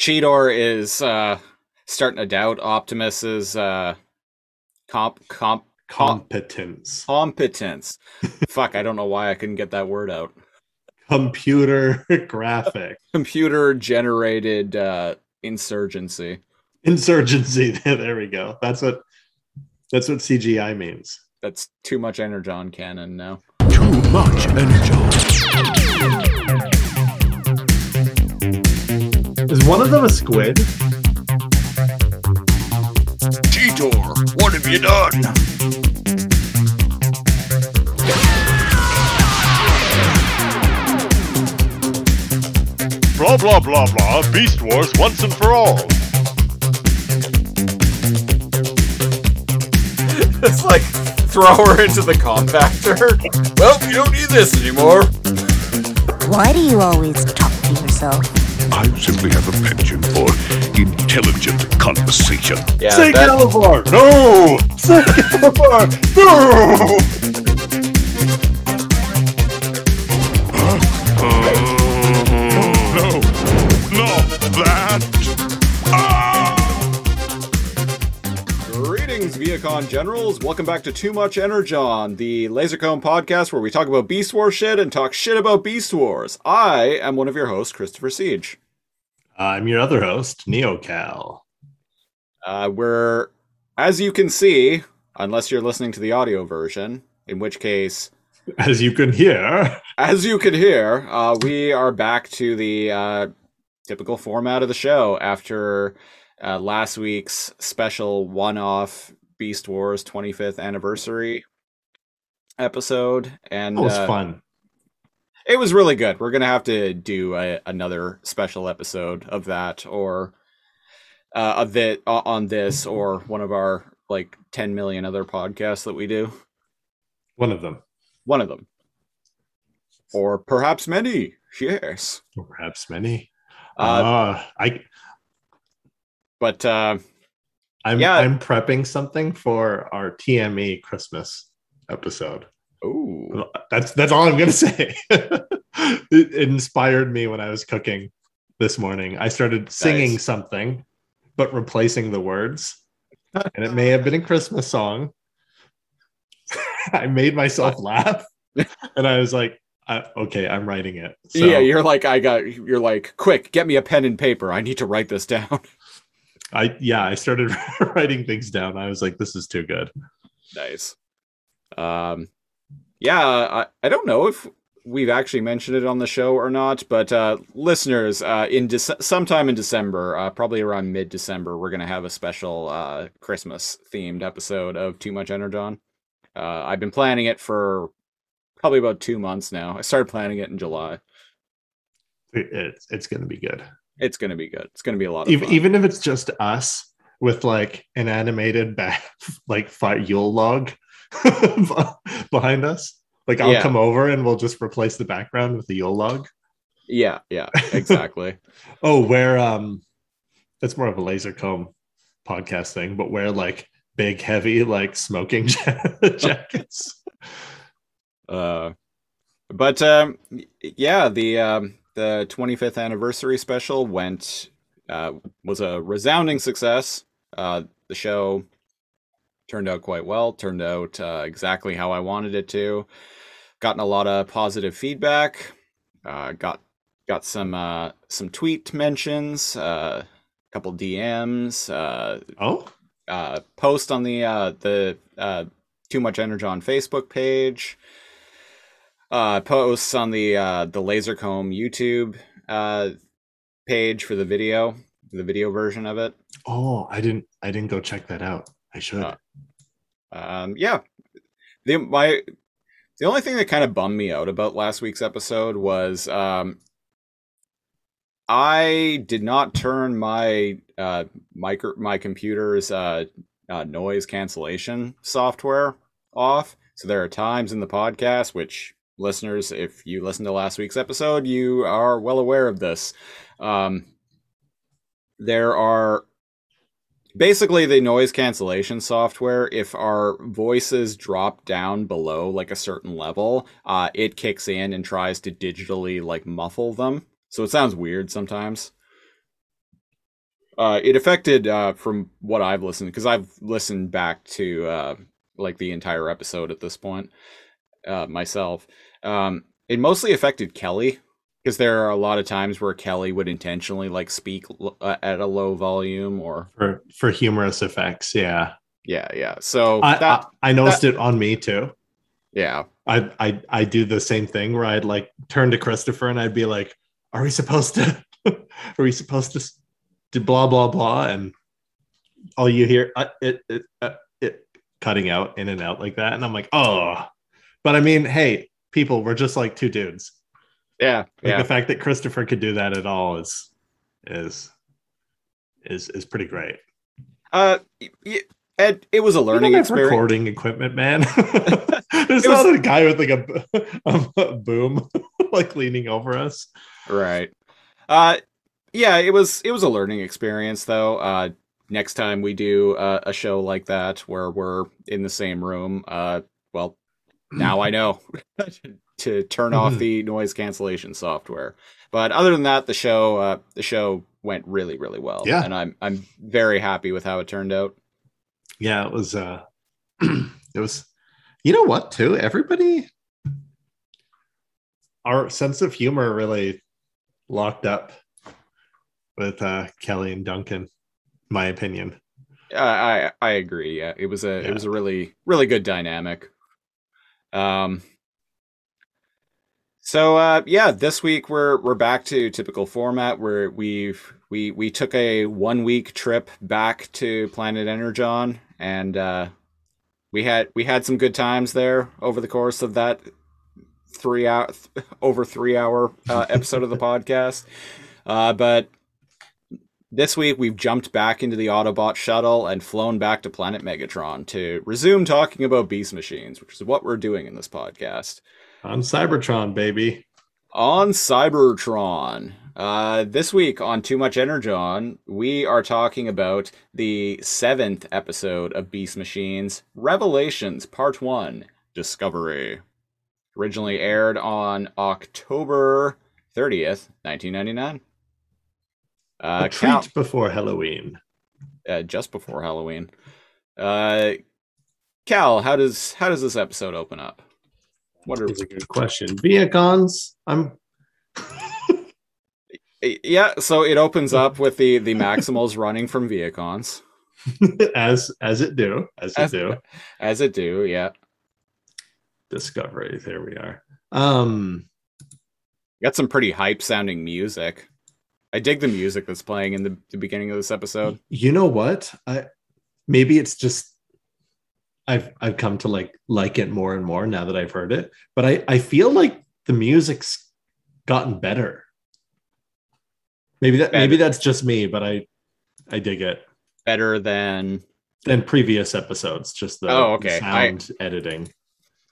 Cheetor is uh, starting to doubt Optimus's uh, comp comp Competence. competence. Fuck, I don't know why I couldn't get that word out. Computer graphic. Computer generated uh, insurgency. Insurgency. there we go. That's what that's what CGI means. That's too much energon canon now. Too much energy. One of them a squid? Cheetor, what have you done? Blah blah blah blah. Beast Wars once and for all. It's like throw her into the compactor. Well, you don't need this anymore. Why do you always talk to yourself? I simply have a penchant for intelligent conversation. Yeah, Say that- Calabar! No! Say Calabar! No! No, not that. Vehicon Generals. Welcome back to Too Much Energon, the Lasercomb podcast where we talk about Beast Wars shit and talk shit about Beast Wars. I am one of your hosts, Christopher Siege. I'm your other host, NeoCal. Uh, we're, as you can see, unless you're listening to the audio version, in which case, As you can hear, as you can hear, uh, we are back to the uh, typical format of the show after uh, last week's special one-off Beast Wars 25th anniversary episode, and that was uh, fun. it was really good. We're gonna have to do a, another special episode of that, or uh, of it uh, on this, or one of our like 10 million other podcasts that we do. One of them. One of them, or perhaps many. Yes. Or perhaps many. Uh, Uh, I but uh, I'm yeah. I'm prepping something for our TME Christmas episode. Oh, That's that's all I'm gonna say. it inspired me when I was cooking this morning. I started singing Nice. something, but replacing the words, and it may have been a Christmas song. I made myself oh. laugh, and I was like, I, "Okay, I'm writing it." So yeah, you're like I got. You're like, quick, get me a pen and paper. I need to write this down. I yeah, I started writing things down. I was like, "This is too good." nice. Um, yeah, I, I don't know if we've actually mentioned it on the show or not, but uh, listeners, uh, in Dece- sometime in December, uh, probably around mid December, we're gonna have a special uh, Christmas themed episode of Too Much Energon. Uh, I've been planning it for probably about two months now. I started planning it in July. It- it's it's gonna be good. It's gonna be good. It's gonna be a lot of even, fun. even if it's just us with like an animated back like fi- Yule log behind us. Like I'll Yeah. come over and we'll just replace the background with the Yule log. yeah, yeah, exactly. Oh, where um that's more of a laser comb podcast thing, but wear like big heavy like smoking jackets. Uh, but um, yeah, the um, the 25th anniversary special went uh, was a resounding success. Uh, the show turned out quite well. Turned out uh, exactly how I wanted it to. Gotten a lot of positive feedback. Uh, got got some uh, some tweet mentions. Uh, a couple DMs. Uh, Oh, uh, post on the uh, the uh, Too Much energy on Facebook page. Uh, posts on the uh, the Lasercomb YouTube uh, page for the video, the video version of it. oh, I didn't I didn't go check that out. I should. Uh, Um, yeah, the my the only thing that kind of bummed me out about last week's episode was um, I did not turn my uh, micro my computer's uh, uh, noise cancellation software off. So there are times in the podcast which listeners, if you listen to last week's episode, you are well aware of this. Um, there are basically the noise cancellation software if our voices drop down below like a certain level uh, it kicks in and tries to digitally like muffle them so it sounds weird sometimes Uh, it affected uh, from what I've listened because I've listened back to uh, like the entire episode at this point uh, myself. Um, it mostly affected Kelly because there are a lot of times where Kelly would intentionally like speak uh, at a low volume or for for humorous effects. Yeah, yeah, yeah. So I that I, I noticed it on me too. yeah, I I I do the same thing where I'd like turn to Christopher and I'd be like, "Are we supposed to? are we supposed to do blah blah blah?" And all you hear uh, it it uh, it cutting out in and out like that, and I'm like, "Oh," but I mean, hey, people, we're just like two dudes. yeah, Like yeah. the fact that Christopher could do that at all is is is is pretty great. Uh, y- y- Ed, it was a learning experience. recording equipment, man. There's It was- a guy with like a, a boom like leaning over us. Right. Uh yeah, it was it was a learning experience though. Uh next time we do uh, a show like that where we're in the same room, uh well, now I know to turn off Mhm. the noise cancellation software. But other than that, the show uh the show went really really well. Yeah. And I'm I'm very happy with how it turned out. Yeah, it was uh it was you know what too? Everybody our sense of humor really locked up with uh Kelly and Duncan, my opinion. I I, I agree. Yeah, it was a Yeah. it was a really really good dynamic. Um. So uh, yeah, this week we're we're back to typical format where we've we we took a one week trip back to Planet Energon and uh, we had we had some good times there over the course of that three hour over three hour uh, episode of the podcast. Uh, but this week, we've jumped back into the Autobot shuttle and flown back to Planet Megatron to resume talking about beast machines, which is what we're doing in this podcast. On Cybertron, baby. On Cybertron, uh, this week on Too Much Energon, we are talking about the seventh episode of Beast Machines Revelations Part 1 Discovery. Originally aired on October 30th, 1999. Uh, a treat Cal- before Halloween. uh, just before Halloween. Uh, Cal, how does how does this episode open up? What are That's a good question. Vehicons, I'm yeah? So it opens up with the the Maximals running from Vehicons, as as it do, as it As- do. as it do. Yeah, Discovery. There we are. Um got some pretty hype sounding music. I dig the music that's playing in the, the beginning of this episode. you know what? I maybe it's just I've I've come to like like it more and more now that I've heard it. But I I feel like the music's gotten better. Maybe that maybe that's just me, but I I dig it. Better than Than previous episodes, just the, Oh, okay. sound editing.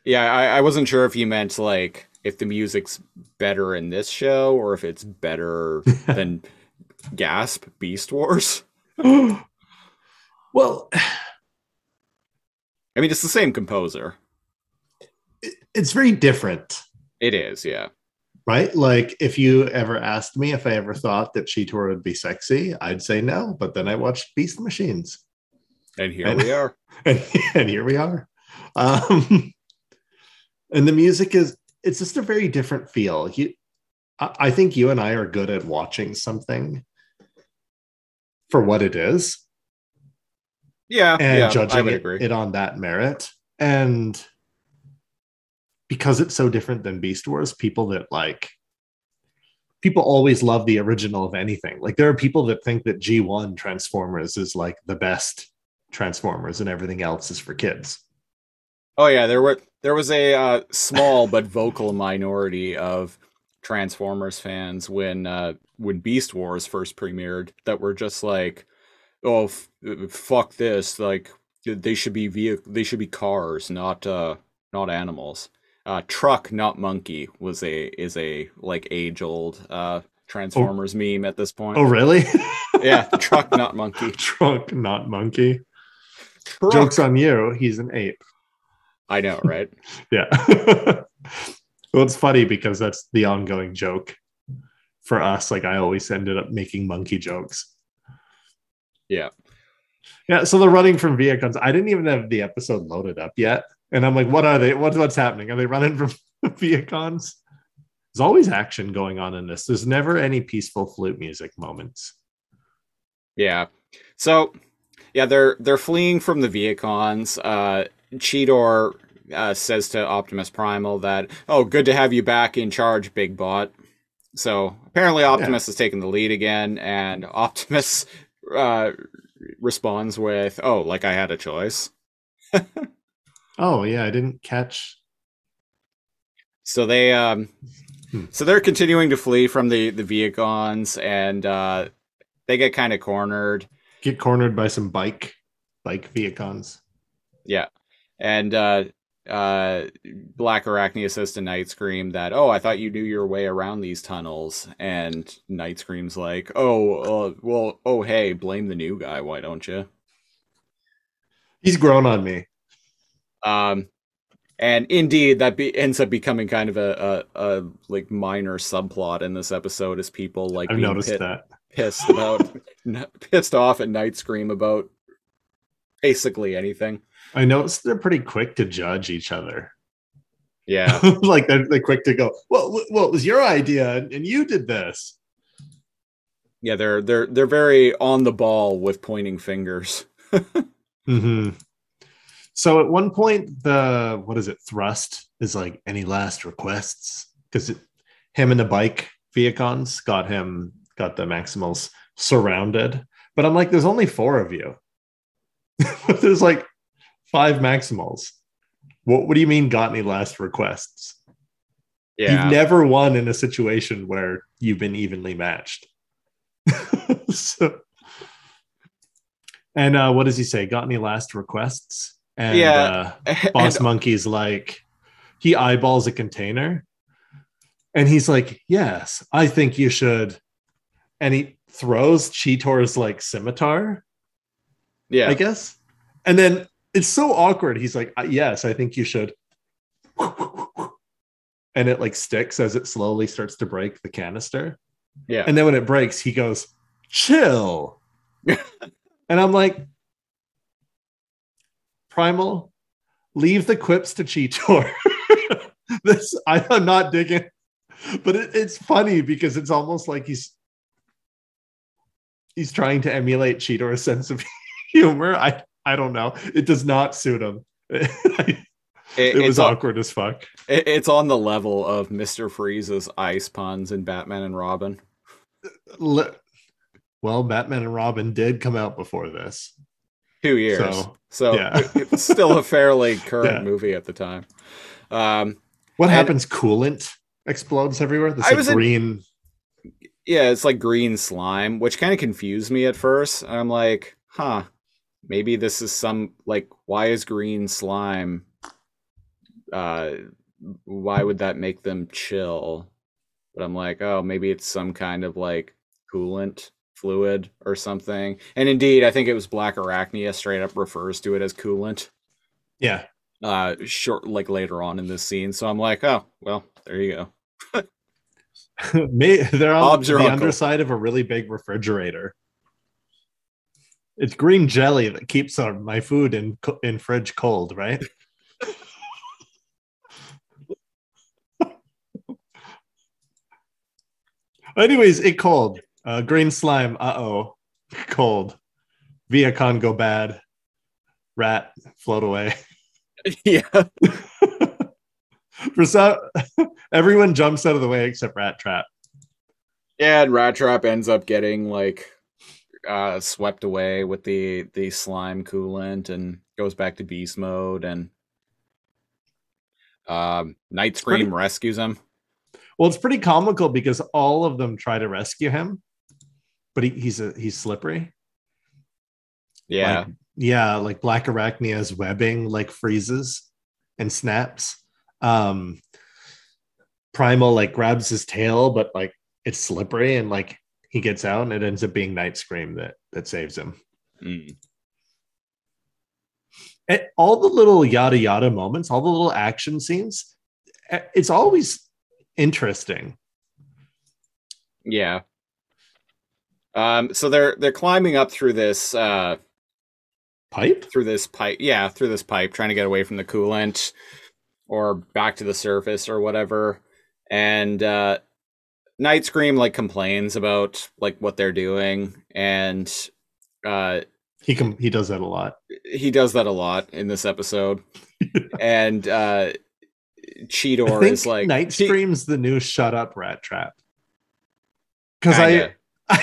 yeah. I, I wasn't sure if you meant like if the music's better in this show or if it's better than Gasp Beast Wars. well, I mean, it's the same composer. it's very different. It is, yeah. right? Like if you ever asked me if I ever thought that Cheetor would be sexy, I'd say no. But then I watched Beast Machines, And here And- we are. and, and here we are. Um, and the music is it's just a very different feel. You, I, I think you and I are good at watching something for what it is Yeah, and yeah, I judging it, agree. it on that merit. And because it's so different than Beast Wars, people that like people always love the original of anything. Like there are people that think that G1 Transformers is like the best Transformers and everything else is for kids. Oh yeah, there were there was a uh, small but vocal minority of Transformers fans when uh, when Beast Wars first premiered that were just like, oh f- fuck this, like they should be vehicle, they should be cars, not uh not animals. Uh, truck, not monkey, was a is a like age old uh Transformers meme at this point. Oh, really? yeah, truck, not monkey. Truck, not monkey. Truck. Joke's on you. He's an ape. I know, right? Yeah. well, it's funny because that's the ongoing joke for us. Like I always ended up making monkey jokes. Yeah. Yeah, so they're running from Vehicons. I didn't even have the episode loaded up yet. And I'm like, what are they? What, what's happening? Are they running from Vehicons? There's always action going on in this. There's never any peaceful flute music moments. Yeah. So yeah, they're they're fleeing from the Vehicons. Uh Cheetor uh, says to Optimus Primal that, "Oh, good to have you back in charge, Big Bot." So apparently, Optimus has taken the lead again, and Optimus uh, responds with, "Oh, like I had a choice." Oh yeah, I didn't catch. So they, um, Hmm. so they're continuing to flee from the the Vehicons, and uh, they get kind of cornered. Get cornered by some bike, bike Vehicons. Yeah. And uh uh Black Arachnia says to Night Scream that, Oh, I thought you knew your way around these tunnels. And Night Scream's like, Oh, uh, well, oh hey, blame the new guy, why don't you? He's grown on me. Um and indeed that be- ends up becoming kind of a, a, a like minor subplot in this episode as people like I've noticed pit- that. pissed about pissed off at Night Scream about basically anything. I noticed they're pretty quick to judge each other. Yeah. like they're, they're quick to go. Well, well, it was your idea, and you did this. Yeah, they're they're they're very on the ball with pointing fingers. hmm So at one point, the what is it? Thrust is like any last requests because him and the bike Vehicons got him got the Maximals surrounded. But I'm like, there's only four of you. there's like five Maximals. What What do you mean? Got any last requests? Yeah. You've never won in a situation where you've been evenly matched. so, and uh, what does he say? Got any last requests? And Yeah. uh, Boss And- Monkey's like, he eyeballs a container and he's like, Yes, I think you should. And he throws Cheetor's like scimitar, yeah. I guess. And then it's so awkward. He's like, "Uh, Yes, I think you should. And it like sticks as it slowly starts to break the canister. yeah. And then when it breaks, he goes, chill. and I'm like, Primal, leave the quips to Cheetor. this I- I'm not digging, but it, it's funny because it's almost like he's he's trying to emulate Cheetor's sense of humor. I I don't know. It does not suit him. it, It- was on, awkward as fuck. it- it's on the level of Mr. Freeze's ice puns in Batman and Robin. Le- well, Batman and Robin did come out before this. Two years. So, So, yeah. it- it's still a fairly current Yeah. movie at the time. Um, What happens? Coolant explodes everywhere. This like was in- green. yeah, it's like green slime, which kind of confused me at first. I'm like, huh, maybe this is some like why is green slime uh why would that make them chill? But I'm like, oh, maybe it's some kind of like coolant fluid or something. And indeed, I think it was Black Arachnia straight up refers to it as coolant. Yeah. Uh short like later on in this scene. So I'm like, oh, well, there you go. May- They're on Bob's the uncle. underside of a really big refrigerator. It's green jelly that keeps uh, my food in in fridge cold, right? Anyways, it cold. Uh, green slime. Uh oh, cold. Vehicon go bad. Rat float away. yeah. For some, everyone jumps out of the way except Rat Trap. Yeah, and Rat Trap ends up getting like uh swept away with the the slime coolant and goes back to beast mode and um Night Scream pretty- rescues him. Well, it's pretty comical because all of them try to rescue him, but he, he's a he's slippery. Yeah. Like, yeah, like Black Arachnia's webbing like freezes and snaps. Um Primal like grabs his tail, but like it's slippery and like he gets out and it ends up being Night Scream that that saves him. Mm. And all the little yada yada moments, all the little action scenes, it's always interesting. Yeah. Um, so they're they're climbing up through this uh Pipe? through this pipe. Yeah, through this pipe, trying to get away from the coolant or back to the surface or whatever. And uh, Night Scream like complains about like what they're doing, and uh, He com- he does that a lot. he does that a lot in this episode. and uh, Cheetor is like Night Scream's the new Shut Up Rat Trap. Because I, I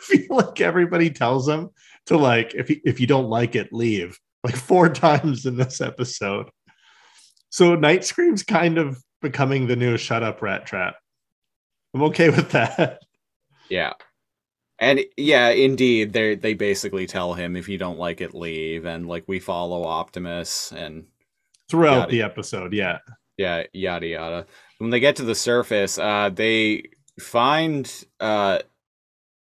feel like everybody tells him to like if you, if you don't like it, leave like four times in this episode. So Night Scream's kind of becoming the new Shut Up Rat Trap. I'm okay with that. Yeah. And yeah, indeed, they they basically tell him if you don't like it, leave, and like we follow Optimus, and Throughout it. the episode, yeah. yeah, yada yada. When they get to the surface, uh, they find uh,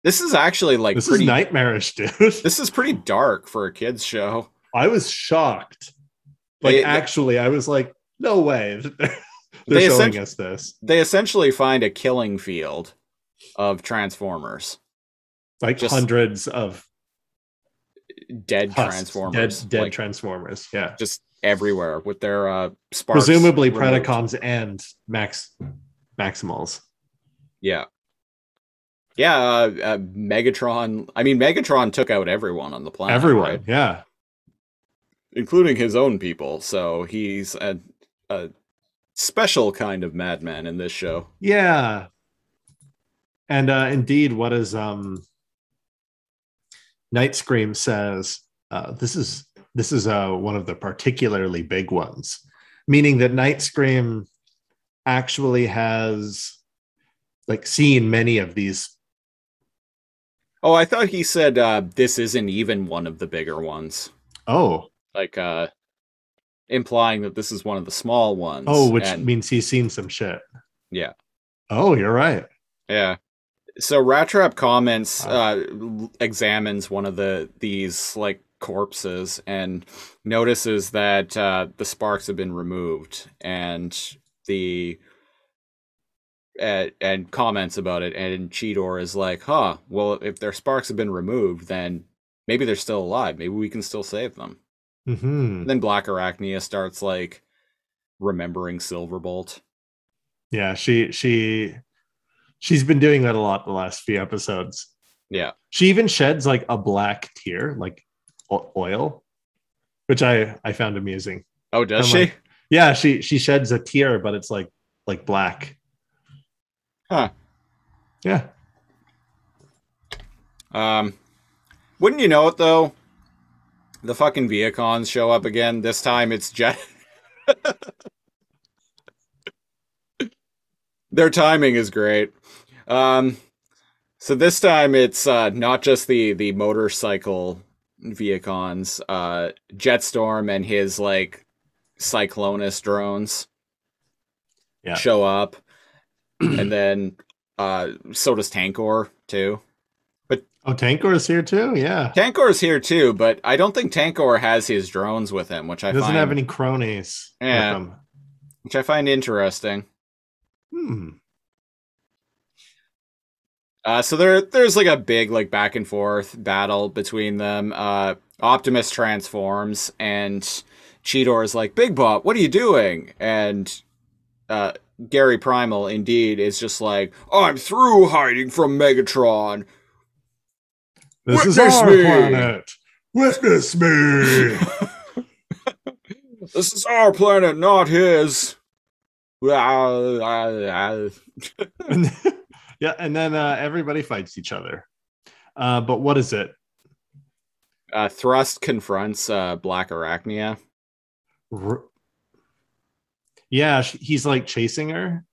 this is actually like This pretty. is nightmarish, dude. This is pretty dark for a kids show. I was shocked. Like actually, I was like, no way. They're, They showing us this. They essentially find a killing field of Transformers, Like Just- hundreds of dead husks, Transformers, dead, dead like, transformers. Yeah, just everywhere with their uh, sparks. presumably removed. Predacons and Max Maximals. Yeah. Yeah, uh, uh, Megatron. I mean, Megatron took out everyone on the planet. Everyone, right? yeah. including his own people. So he's a, a special kind of madman in this show. Yeah. And uh indeed, what is um Night Scream says, uh, this is this is uh one of the particularly big ones, meaning that Night Scream actually has like seen many of these. Oh, I thought he said uh, this isn't even one of the bigger ones, Oh, like uh, implying that this is one of the small ones. oh, which And- means he's seen some shit. Yeah. Oh, you're right. Yeah. So Rat Trap comments Wow. uh examines one of the these like corpses and notices that uh the sparks have been removed and the uh, and comments about it and Cheetor is like, "Huh, well if their sparks have been removed, then maybe they're still alive. Maybe we can still save them." Hmm then Black Arachnia starts like remembering Silverbolt. Yeah, she she she's been doing that a lot the last few episodes. Yeah. She even sheds like a black tear, like oil, which I I found amusing. Oh, does I'm she? like- Yeah, she she sheds a tear, but it's like like black. Huh. Yeah. Um, wouldn't you know it though? The fucking Vehicons show up again. This time it's Jet. Their timing is great. Um, so this time it's uh, not just the the motorcycle Vehicons. Uh, Jetstorm and his like Cyclonus drones Yeah. show up, and then uh, so does Tankor too. Oh, Tankor is here too. Yeah. Tankor's here too, but I don't think Tankor has his drones with him, which I He doesn't find have any cronies. with Yeah. him. which I find interesting. Hmm. Uh, so there, there's like a big like back and forth battle between them. Uh, Optimus transforms, and Cheetor is like, "Big Bot, what are you doing?" And uh, Gary Primal, indeed, is just like, "I'm through hiding from Megatron. This is Witness our me! planet. Witness me. this is our planet, not his." And- yeah, and then uh, everybody fights each other. Uh, but what is it? Uh, Thrust confronts uh, Black Arachnia. R- yeah, he's like chasing her,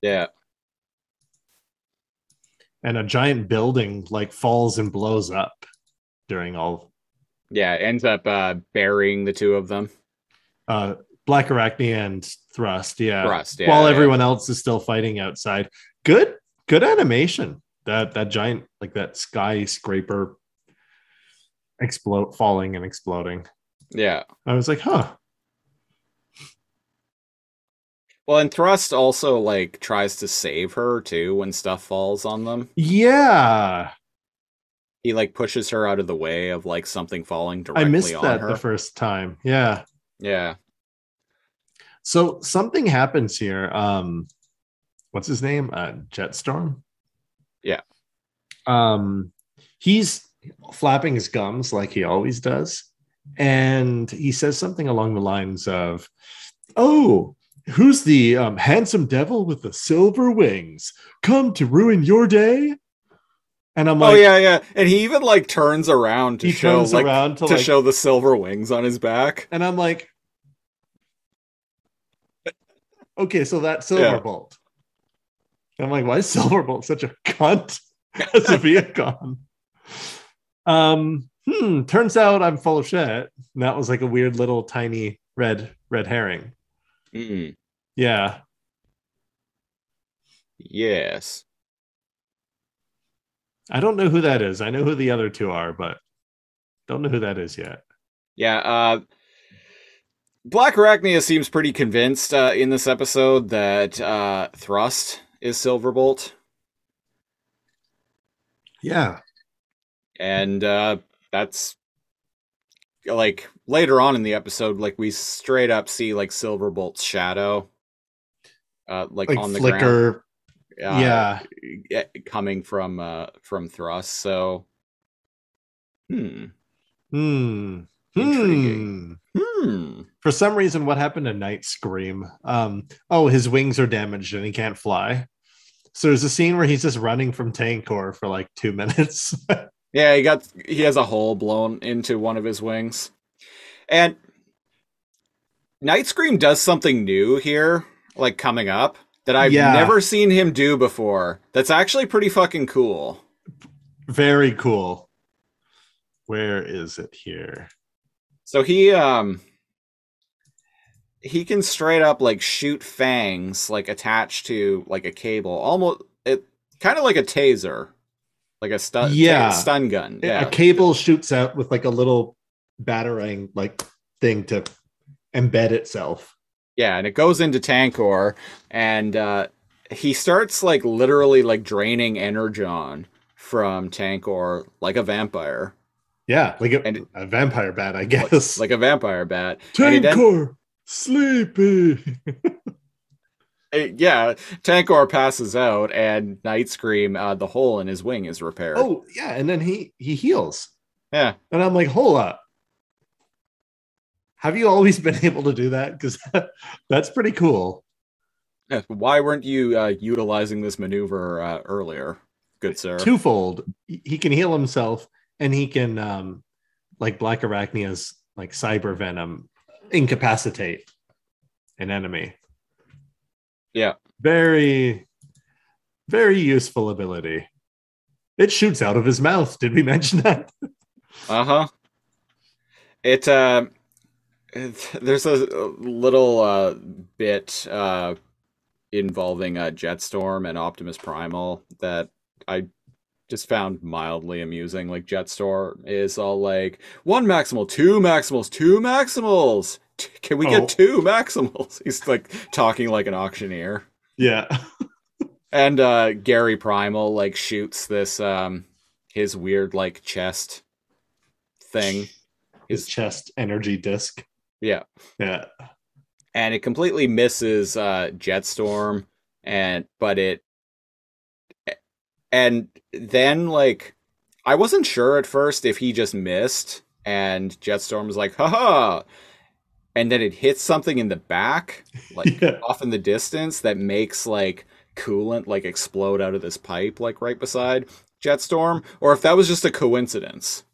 Yeah, and a giant building like falls and blows up during all. yeah, ends up uh, burying the two of them. Uh, Black Arachnia and Thrust, yeah. Thrust, yeah, While yeah. everyone else is still fighting outside. Good, good animation. That that giant like that skyscraper explode, falling and exploding. Yeah. I was like, huh. Well, and Thrust also like tries to save her too when stuff falls on them. Yeah. he like pushes her out of the way of like something falling directly I missed that her. the first time. Yeah. yeah. So something happens here. Um, what's his name? Uh, Jetstorm. Yeah. Um, he's flapping his gums like he always does, and he says something along the lines of, "Oh, who's the um, handsome devil with the silver wings? Come to ruin your day." And I'm like, oh yeah, yeah. And he even like turns around to show like around to, to like, show the silver wings on his back. and I'm like, okay, so Yeah. Silverbolt. I'm like, why is Silverbolt such a cunt as a Vehicon? Um, hmm, turns out I'm full of shit. And that was like a weird little tiny red red herring. Mm, Yeah. yes. I don't know who that is. I know who the other two are, but don't know who that is yet. Yeah, uh Black Arachnia seems pretty convinced uh, in this episode that uh, Thrust is Silverbolt, Yeah. and uh, that's like later on in the episode, like we straight up see like Silverbolt's shadow, uh, like, Like on the ground, flicker. uh, yeah. coming from uh, from Thrust. So, hmm, Hmm. Intriguing. Hmm. hmm. For some reason, what happened to Night Scream? Um, oh, his wings are damaged and he can't fly. So there's a scene where he's just running from Tankor for like two minutes. Yeah, he got he has a hole blown into one of his wings. And Night Scream does something new here, like coming up, that I've Yeah. never seen him do before. That's actually pretty fucking cool. Very cool. Where is it here? So he um he can straight up like shoot fangs like attached to like a cable, almost it kind of like a taser. Like a stun Yeah. stun gun. Yeah. A cable shoots out with like a little battering like thing to embed itself. Yeah, and it goes into Tankor, and uh, he starts like literally like draining energon from Tankor like a vampire, Yeah, like a, And- a vampire bat, I guess. like a vampire bat. And he then- Tankor, sleepy. uh, yeah, Tankor passes out, and Night Scream, uh, the hole in his wing is repaired. oh yeah, and then he he heals. yeah, And I'm like, hold up. Have you always been able to do that? Because that's pretty cool. Yeah, Why weren't you uh, utilizing this maneuver uh, earlier, good sir? Twofold. He can heal himself and he can um like Black Arachnia's like cyber venom incapacitate an enemy. Yeah. Very, very useful ability. It shoots out of his mouth. Did we mention that? Uh huh. It uh, there's a little uh bit uh involving uh Jetstorm and Optimus Primal that I just found mildly amusing. Like Jetstorm is all like one maximal, two maximals, two maximals. T- Can we Oh. get two maximals? He's like talking like an auctioneer. Yeah. And uh Gary Primal like shoots this um his weird like chest thing. His chest energy disc. Yeah. Yeah. And it completely misses uh Jetstorm and but it and then like I wasn't sure at first if he just missed and Jetstorm was like, haha. And then it hits something in the back, like Yeah. off in the distance, that makes like coolant like explode out of this pipe, like right beside Jetstorm, or if that was just a coincidence.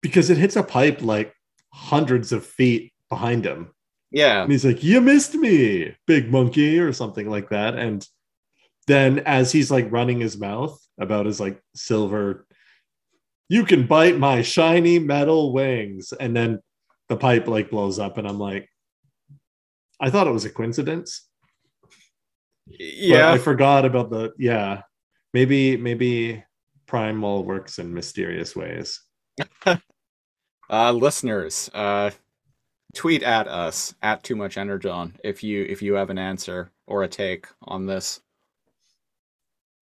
Because it hits a pipe like hundreds of feet behind him. Yeah. And he's like, You missed me, big monkey, or something like that. And then as he's like running his mouth about his like silver, you can bite my shiny metal wings. And then the pipe like blows up, and I'm like, I thought it was a coincidence. But Yeah. I forgot about the yeah. Maybe maybe Primal works in mysterious ways. uh listeners uh tweet at us at too much energon if you if you have an answer or a take on this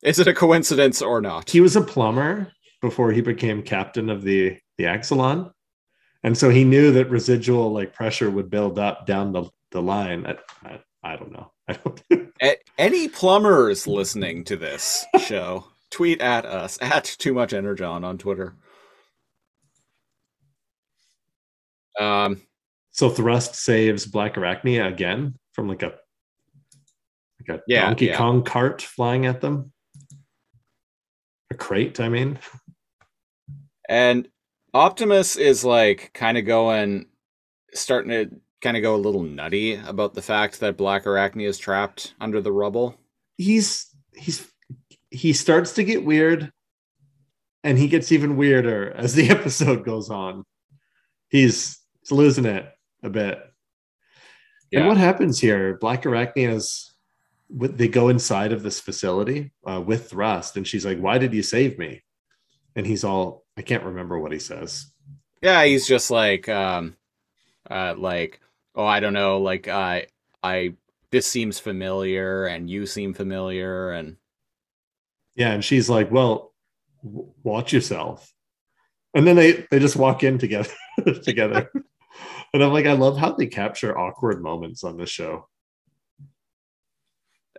is it a coincidence or not He was a plumber. before he became captain of the the Axalon, and so he knew that residual like pressure would build up down the the line. I, I, I don't know. I don't. Any plumbers listening to this show, tweet at us at Too Much Energon on Twitter. Um, so Thrust saves Black Arachnia again from like a like a Yeah, Donkey yeah. Kong cart flying at them. A crate, I mean. and Optimus is like kind of going, starting to kind of go a little nutty about the fact that Black Arachnia is trapped under the rubble. He's he's he starts to get weird and he gets even weirder as the episode goes on. He's, he's losing it a bit. And what happens here? Black Arachnia is they go inside of this facility uh, with Thrust, and she's like, "Why did you save me?" And he's all, "I can't remember what he says." Yeah, he's just like, um, uh, like, oh, I don't know, like, I, I, this seems familiar, and you seem familiar, and Yeah, and she's like, "Well, w- watch yourself." And then they they just walk in together together. And I'm like, I love how they capture awkward moments on the show.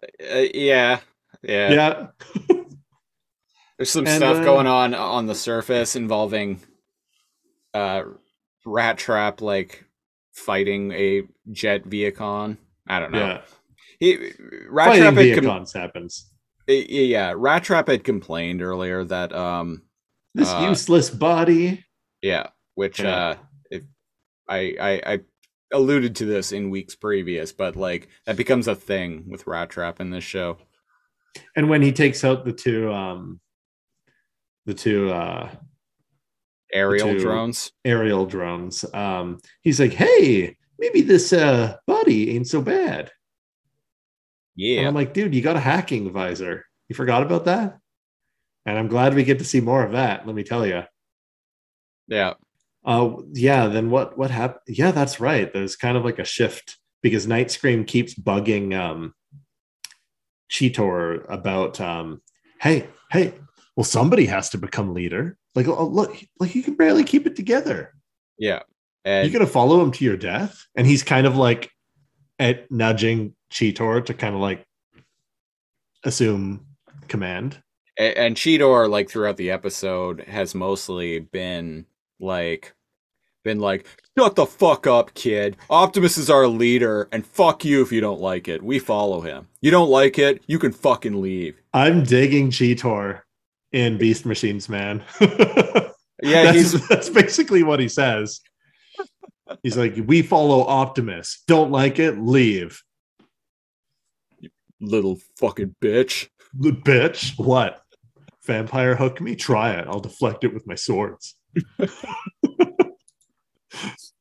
uh, yeah, yeah, Yeah, There's some And, stuff uh, going on on the surface involving, uh, Rat Trap like fighting a jet Vehicon. I don't know. yeah. He, Rat Fighting Trap had com- happens. yeah, Rat Trap had complained earlier that um This Uh, useless body. Yeah, which Yeah. uh I, I I alluded to this in weeks previous, but like that becomes a thing with Rat Trap in this show. And when he takes out the two um the two uh Aerial To- drones. aerial drones, um, he's like, Hey, maybe this uh body ain't so bad. And Yeah. I'm like, dude, you got a hacking visor. You forgot about that? And I'm glad we get to see more of that, let me tell you. Yeah. Uh, yeah. Then what? What happened? Yeah, that's right. There's kind of like a shift because Night Scream keeps bugging um, Cheetor about, um, hey, hey, well, somebody has to become leader. Like, oh, look, like you can barely keep it together. Yeah. You're gonna follow him to your death, and he's kind of like at nudging Cheetor to kind of like assume command. a- and Cheetor, like throughout the episode, has mostly been like been like, Shut the fuck up, kid. Optimus is our leader, and fuck you if you don't like it. We follow him. You don't like it, you can fucking leave. I'm digging Cheetor in Beast Machines, man. Yeah, that's, he's that's basically what he says. He's like, "We follow Optimus. Don't like it, leave." little fucking bitch. The bitch, what? Vampire hook me? Try it. I'll deflect it with my swords.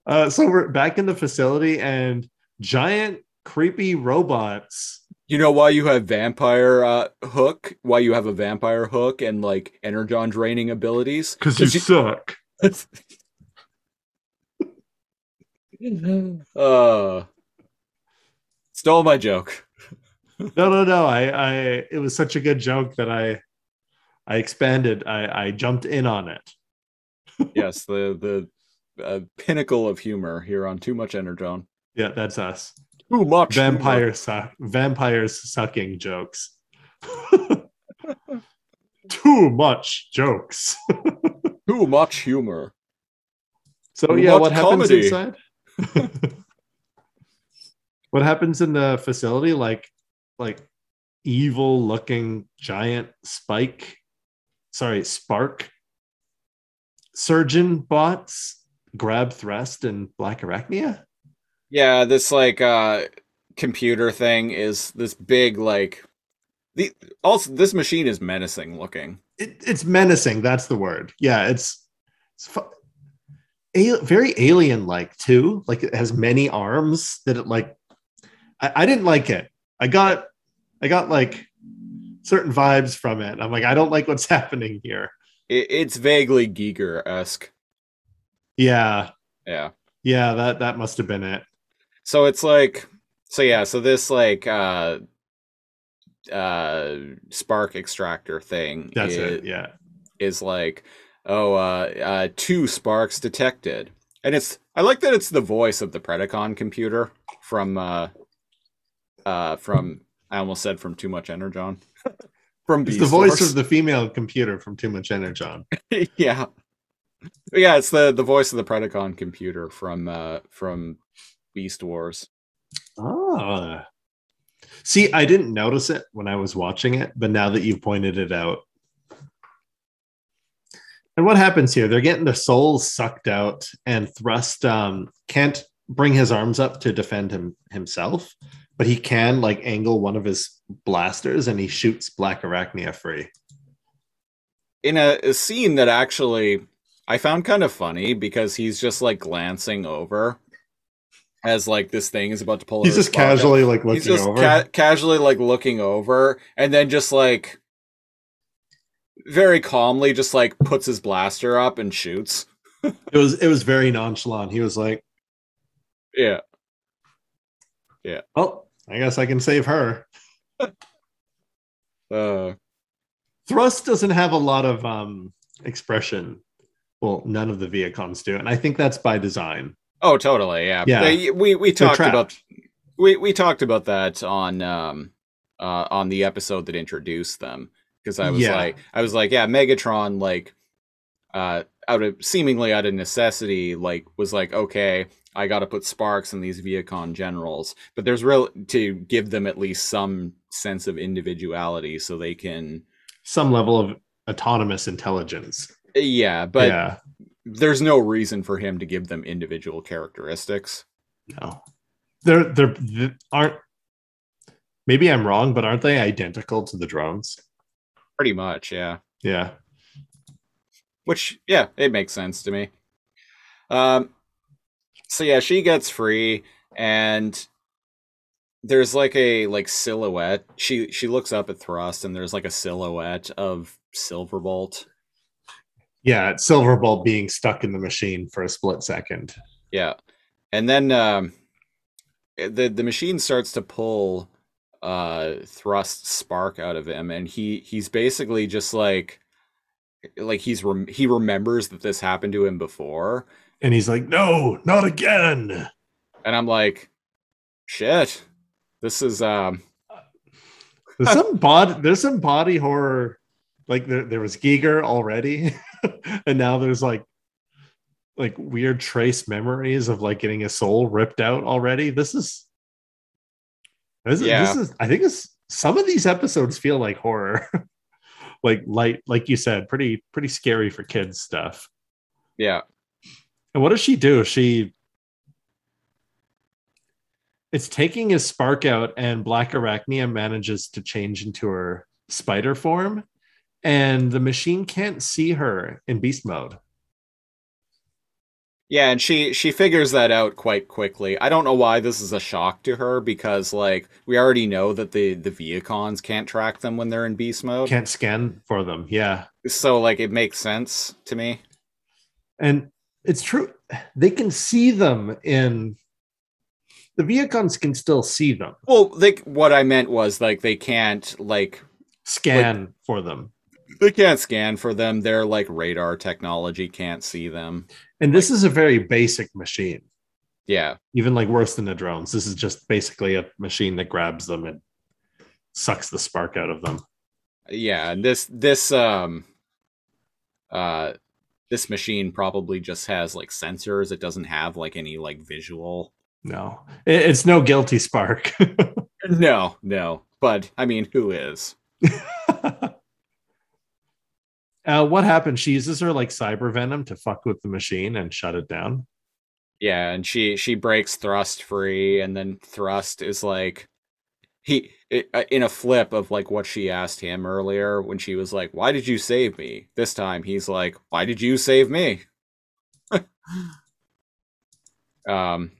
uh, so we're back in the facility, and giant creepy robots. You know why you have vampire uh, hook? Why you have a vampire hook and like energon draining abilities? Because you suck. uh, stole my joke. No, no, no. I, I. It was such a good joke that I, I expanded. I, I jumped in on it. Yes, the the uh, pinnacle of humor here on Too Much Energon. Yeah, that's us. Too much vampire suck vampires sucking jokes too much jokes Too much humor. so Too yeah what happens comedy. inside what happens in the facility like like evil looking giant spike sorry spark surgeon bots grab thrust and black arachnia Yeah, this like uh computer thing is this big like the also this machine is menacing looking. it, it's menacing. That's the word. Yeah, it's, it's fu- a- very alien like too. Like it has many arms that it like. I, I didn't like it. I got I got like certain vibes from it. I'm like I don't like what's happening here. It, it's vaguely Giger esque. Yeah, Yeah. yeah. That that must have been it. So it's like so yeah, so this like uh uh spark extractor thing That's is, it. Yeah. is like, "Oh, uh, uh, two sparks detected," and it's I like that it's the voice of the Predacon computer from uh, uh, from I almost said from Too Much Energon. From It's the voice of the female computer from Too Much Energon. yeah, yeah, it's the the voice of the Predacon computer from uh, from Beast Wars. Ah. See, I didn't notice it when I was watching it, but now that you've pointed it out. And what happens here? They're getting their souls sucked out, and Thrust um, can't bring his arms up to defend him himself, but he can like angle one of his blasters and he shoots Black Arachnia free. in a, a scene that actually I found kind of funny because he's just like glancing over as like this thing is about to pull. He's just spark out. casually like looking He's just over. ca- casually like looking over, and then just like very calmly, just like puts his blaster up and shoots. it was it was very nonchalant. He was like, Yeah. Yeah, "Oh, I guess I can save her." uh, Thrust doesn't have a lot of um expression. Well, none of the Vehicons do, and I think that's by design. oh, totally. Yeah, Yeah. They- we we They're talked about we we talked about that on um uh on the episode that introduced them because I was Yeah. like I was like yeah Megatron like uh out of seemingly out of necessity like was like okay I got to put sparks in these Vehicon generals but there's real to give them at least some sense of individuality so they can some level of autonomous intelligence. yeah but yeah, there's no reason for him to give them individual characteristics no, they're they're they aren't. Maybe I'm wrong, but aren't they identical to the drones? pretty much yeah Yeah, which yeah it makes sense to me um so yeah she gets free and there's like a like silhouette she she looks up at thrust and there's like a silhouette of silverbolt yeah. It's Silverbolt being stuck in the machine for a split second. yeah and then um the the machine starts to pull uh thrust spark out of him and he he's basically just like like he's rem- he remembers that this happened to him before And he's like, "No, not again." and I'm like, shit, this is um, There's some body. There's some body horror. Like there, there was Giger already, and now there's like, like weird trace memories of like getting a soul ripped out already. This is, this is, Yeah. this is. I think this. Some of these episodes feel like horror, like light, like you said, pretty pretty scary for kids stuff. yeah, And what does she do? She it's taking his spark out, and Black Arachnia manages to change into her spider form, and the machine can't see her in beast mode. yeah, and she she figures that out quite quickly. I don't know why this is a shock to her because like we already know that the the Vehicons can't track them when they're in beast mode, Can't scan for them. Yeah. so like it makes sense to me. And it's true. They can see them in the Vehicons can still see them, Well, like what I meant was like they can't like scan for them. they can't scan for them. Their like radar technology can't see them. And this is a very basic machine. Yeah, even like worse than the drones. This is just basically a machine that grabs them and sucks the spark out of them. yeah. And this this um uh this machine probably just has like sensors. It doesn't have like any like visual. No, it's no guilty spark. No, no. But I mean, who is? uh, what happened? She uses her like cyber venom to fuck with the machine and shut it down. Yeah, and she she breaks Thrust free, and then Thrust is like he uh, in a flip of like what she asked him earlier when she was like, "Why did you save me?" This time he's like, "Why did you save me?" um,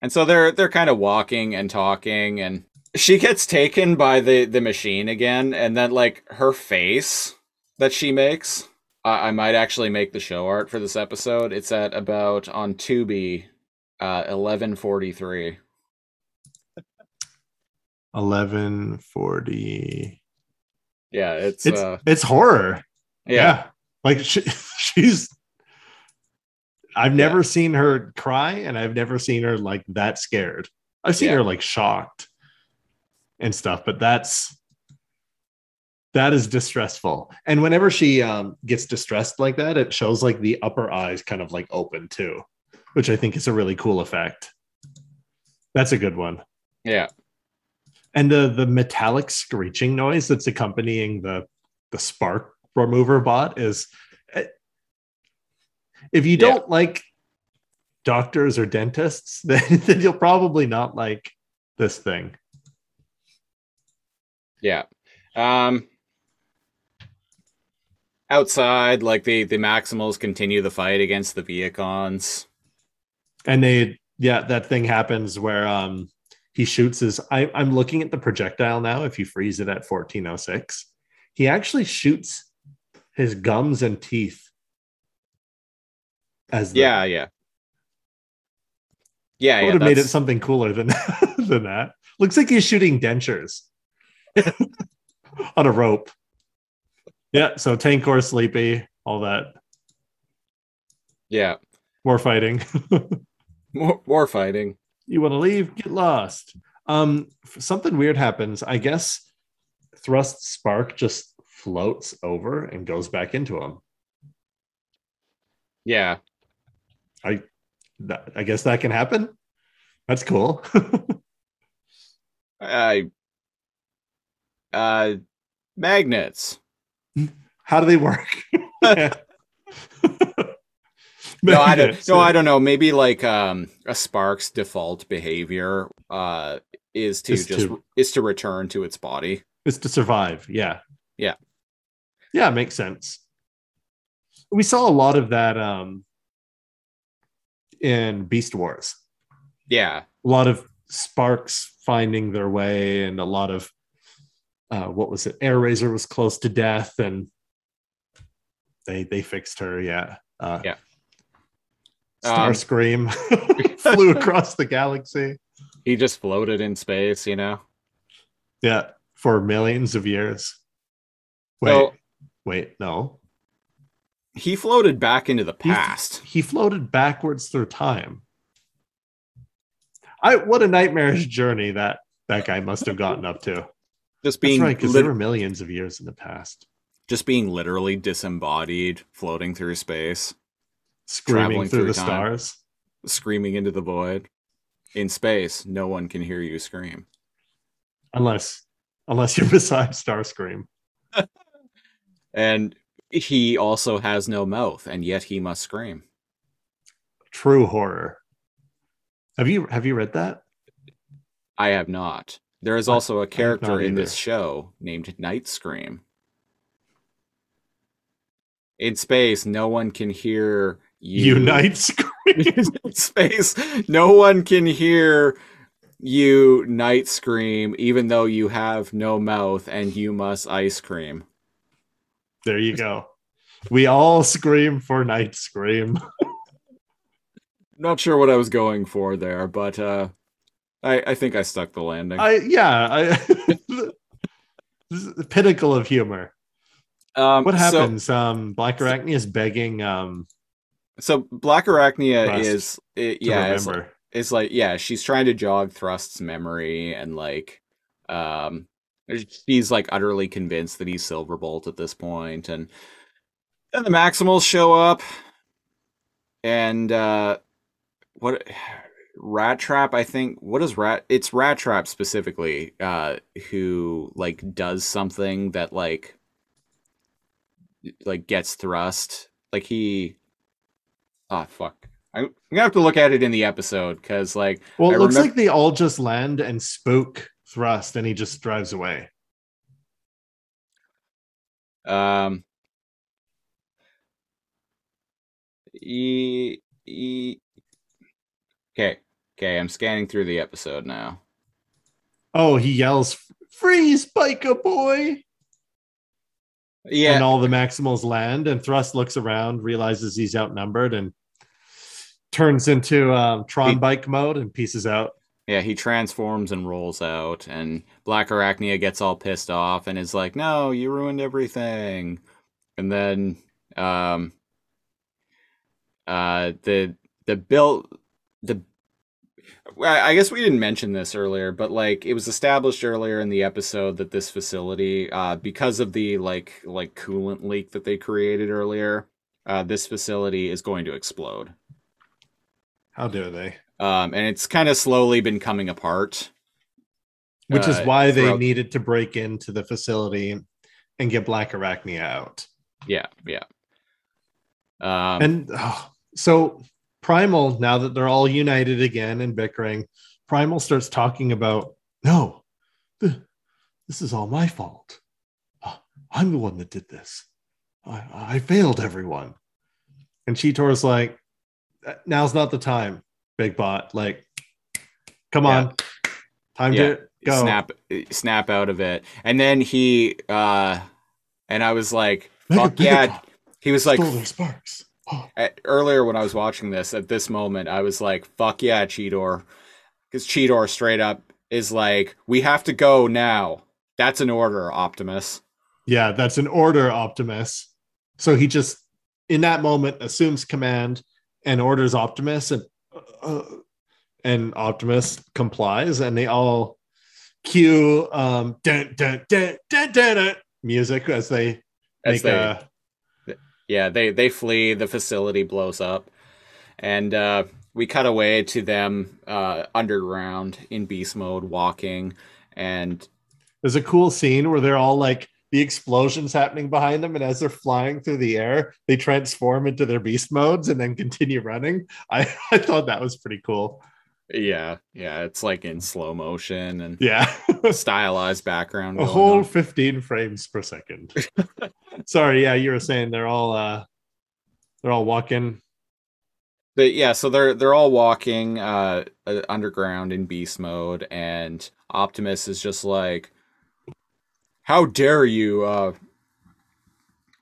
and so they're they're kind of walking and talking, and she gets taken by the the machine again, and then like her face that she makes. I I might actually make the show art for this episode. It's at about on Tubi, uh, eleven forty three. Eleven forty. Yeah, it's, It's uh, it's horror. Yeah. Like she, she's I've never seen her cry and I've never seen her like that scared. I've seen Yeah. her like shocked and stuff, but that's that is distressful. And whenever she um gets distressed like that, it shows like the upper eyes kind of like open too, which I think is a really cool effect. That's a good one. Yeah. And the the metallic screeching noise that's accompanying the the spark remover bot is eh, if you don't like doctors or dentists, then, then you'll probably not like this thing. Yeah. Um outside, like the the Maximals continue the fight against the Vehicons. And they yeah, that thing happens where um he shoots his I, I'm looking at the projectile now. If you freeze it at 1406, he actually shoots his gums and teeth as the, Yeah, yeah. Yeah, I yeah. would have made it something cooler than than that. Looks like he's shooting dentures on a rope. Yeah, so Tankor sleepy, all that. Yeah. More fighting. More, more fighting. You want to leave? Get lost. Um, something weird happens. I guess Thrust Spark just floats over and goes back into him. Yeah. That, I guess that can happen. That's cool. I uh magnets. How do they work? No, I don't no, I don't know. Maybe like um a spark's default behavior uh is to Is just to- is to return to its body. Is to survive. Yeah. Yeah. Yeah, makes sense. We saw a lot of that um in Beast Wars. Yeah. A lot of sparks finding their way and a lot of uh what was it? Airazor was close to death and they they fixed her, yeah. Uh Yeah. Um, Starscream flew across the galaxy. He just floated in space, you know. Yeah, for millions of years. Wait, So wait, no. he floated back into the past. He, floated backwards through time. I what a nightmarish journey that that guy must have gotten up to. That's Just being right, because lit- there were millions of years in the past, just being literally disembodied, floating through space, screaming through, through the time. stars. screaming into the void. In space, no one can hear you scream. Unless, unless you're beside Starscream. And he also has no mouth, and yet he must scream. True horror. Have you have you read that? I have not. There is also a character in this show named Night Scream. In space, no one can hear you. Unite Scream. space, no one can hear you night scream, even though you have no mouth and you must ice cream. there you go. We all scream for Night Scream. Not sure what I was going for there, but uh, I, I think I stuck the landing. I yeah. I, this is the pinnacle of humor. um, What so- happens? um, Black Arachnia is begging um So, Black Arachnia is, it, yeah, it's, remember. it's like, yeah, she's trying to jog Thrust's memory and like, um, she's like utterly convinced that he's Silverbolt at this point, and then the Maximals show up, and uh, what Rat Trap? I think what is Rat? It's Rat Trap specifically, uh, who like does something that like like gets Thrust, like he. Ah, fuck. I'm gonna have to look at it in the episode because, like, Well, it I looks remem- like they all just land and spook Thrust, and he just drives away. Um. E, e, okay, okay. I'm scanning through the episode now. Oh, he yells, "Freeze, biker boy!" Yeah, And all the Maximals land, and Thrust looks around, realizes he's outnumbered, and turns into um, Tron He- bike mode and pieces out. yeah. He transforms and rolls out, and Black Arachnia gets all pissed off and is like, "No, you ruined everything." and then um, uh, the the bill the I guess we didn't mention this earlier, but like it was established earlier in the episode that this facility, uh, because of the like like coolant leak that they created earlier, uh, this facility is going to explode. How dare they? Um, and it's kind of slowly been coming apart. Which is uh, why they throughout- needed to break into the facility and get Black Arachnia out. Yeah, yeah. Um, and oh, so Primal, now that they're all united again and bickering, Primal starts talking about no, th- this is all my fault. Uh, I'm the one that did this. I, I failed everyone. And Cheetor's like, now's not the time, Big Bot. Like, come on, time Yeah. to go. snap snap out of it and then he uh and i was like Mega- fuck yeah he was like their sparks. At, earlier when i was watching this at this moment i was like fuck yeah cheetor. Because cheetor straight up is like we have to go now. That's an order optimus. Yeah, that's an order, Optimus. So he just, in that moment, assumes command and orders Optimus, and uh, and Optimus complies, and they all cue um dun, dun, dun, dun, dun, dun, music as they as make they a yeah they they flee the facility blows up and uh we cut away to them uh underground in beast mode walking and there's a cool scene where they're all like the explosions happening behind them and as they're flying through the air they transform into their beast modes and then continue running. I i thought that was pretty cool Yeah, yeah, it's like in slow motion and yeah stylized background. a whole on. 15 frames per second sorry yeah you were saying they're all uh they're all walking But yeah, so they're they're all walking uh, uh underground in beast mode, and Optimus is just like, "How dare you!" Uh,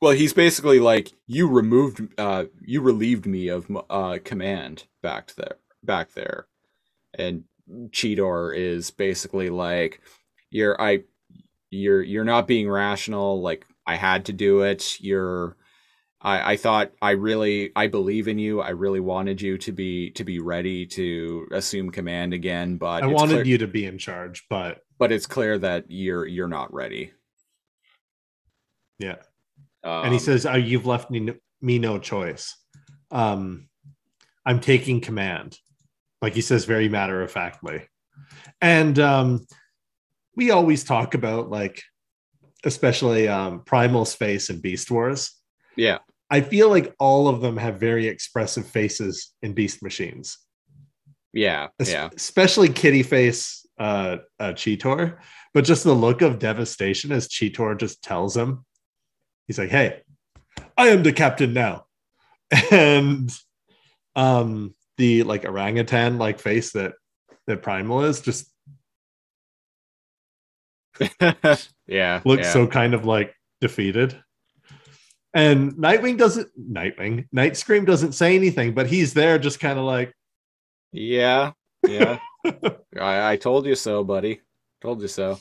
well, he's basically like, "You removed, uh, you relieved me of uh command back there, back there," and Cheetor is basically like, "You're I, you're you're not being rational. Like I had to do it. You're." I, I thought I really I believe in you. I really wanted you to be to be ready to assume command again, but i wanted clear, you to be in charge but but it's clear that you're you're not ready. yeah Um, and he says oh, you've left me no, me no choice um i'm taking command like he says very matter of factly and um we always talk about like especially um primal's face in beast wars. "Yeah, i feel like all of them have very expressive faces in beast machines. Yeah, Es- yeah, especially kitty face uh, uh cheetor. But just the look of devastation as cheetor just tells him. He's like hey i am the captain now. And um the like orangutan like face that that primal is just yeah." looks yeah. so kind of like defeated and nightwing doesn't nightwing night scream doesn't say anything but he's there just kind of like Yeah, yeah. I, I told you so, buddy. Told you so.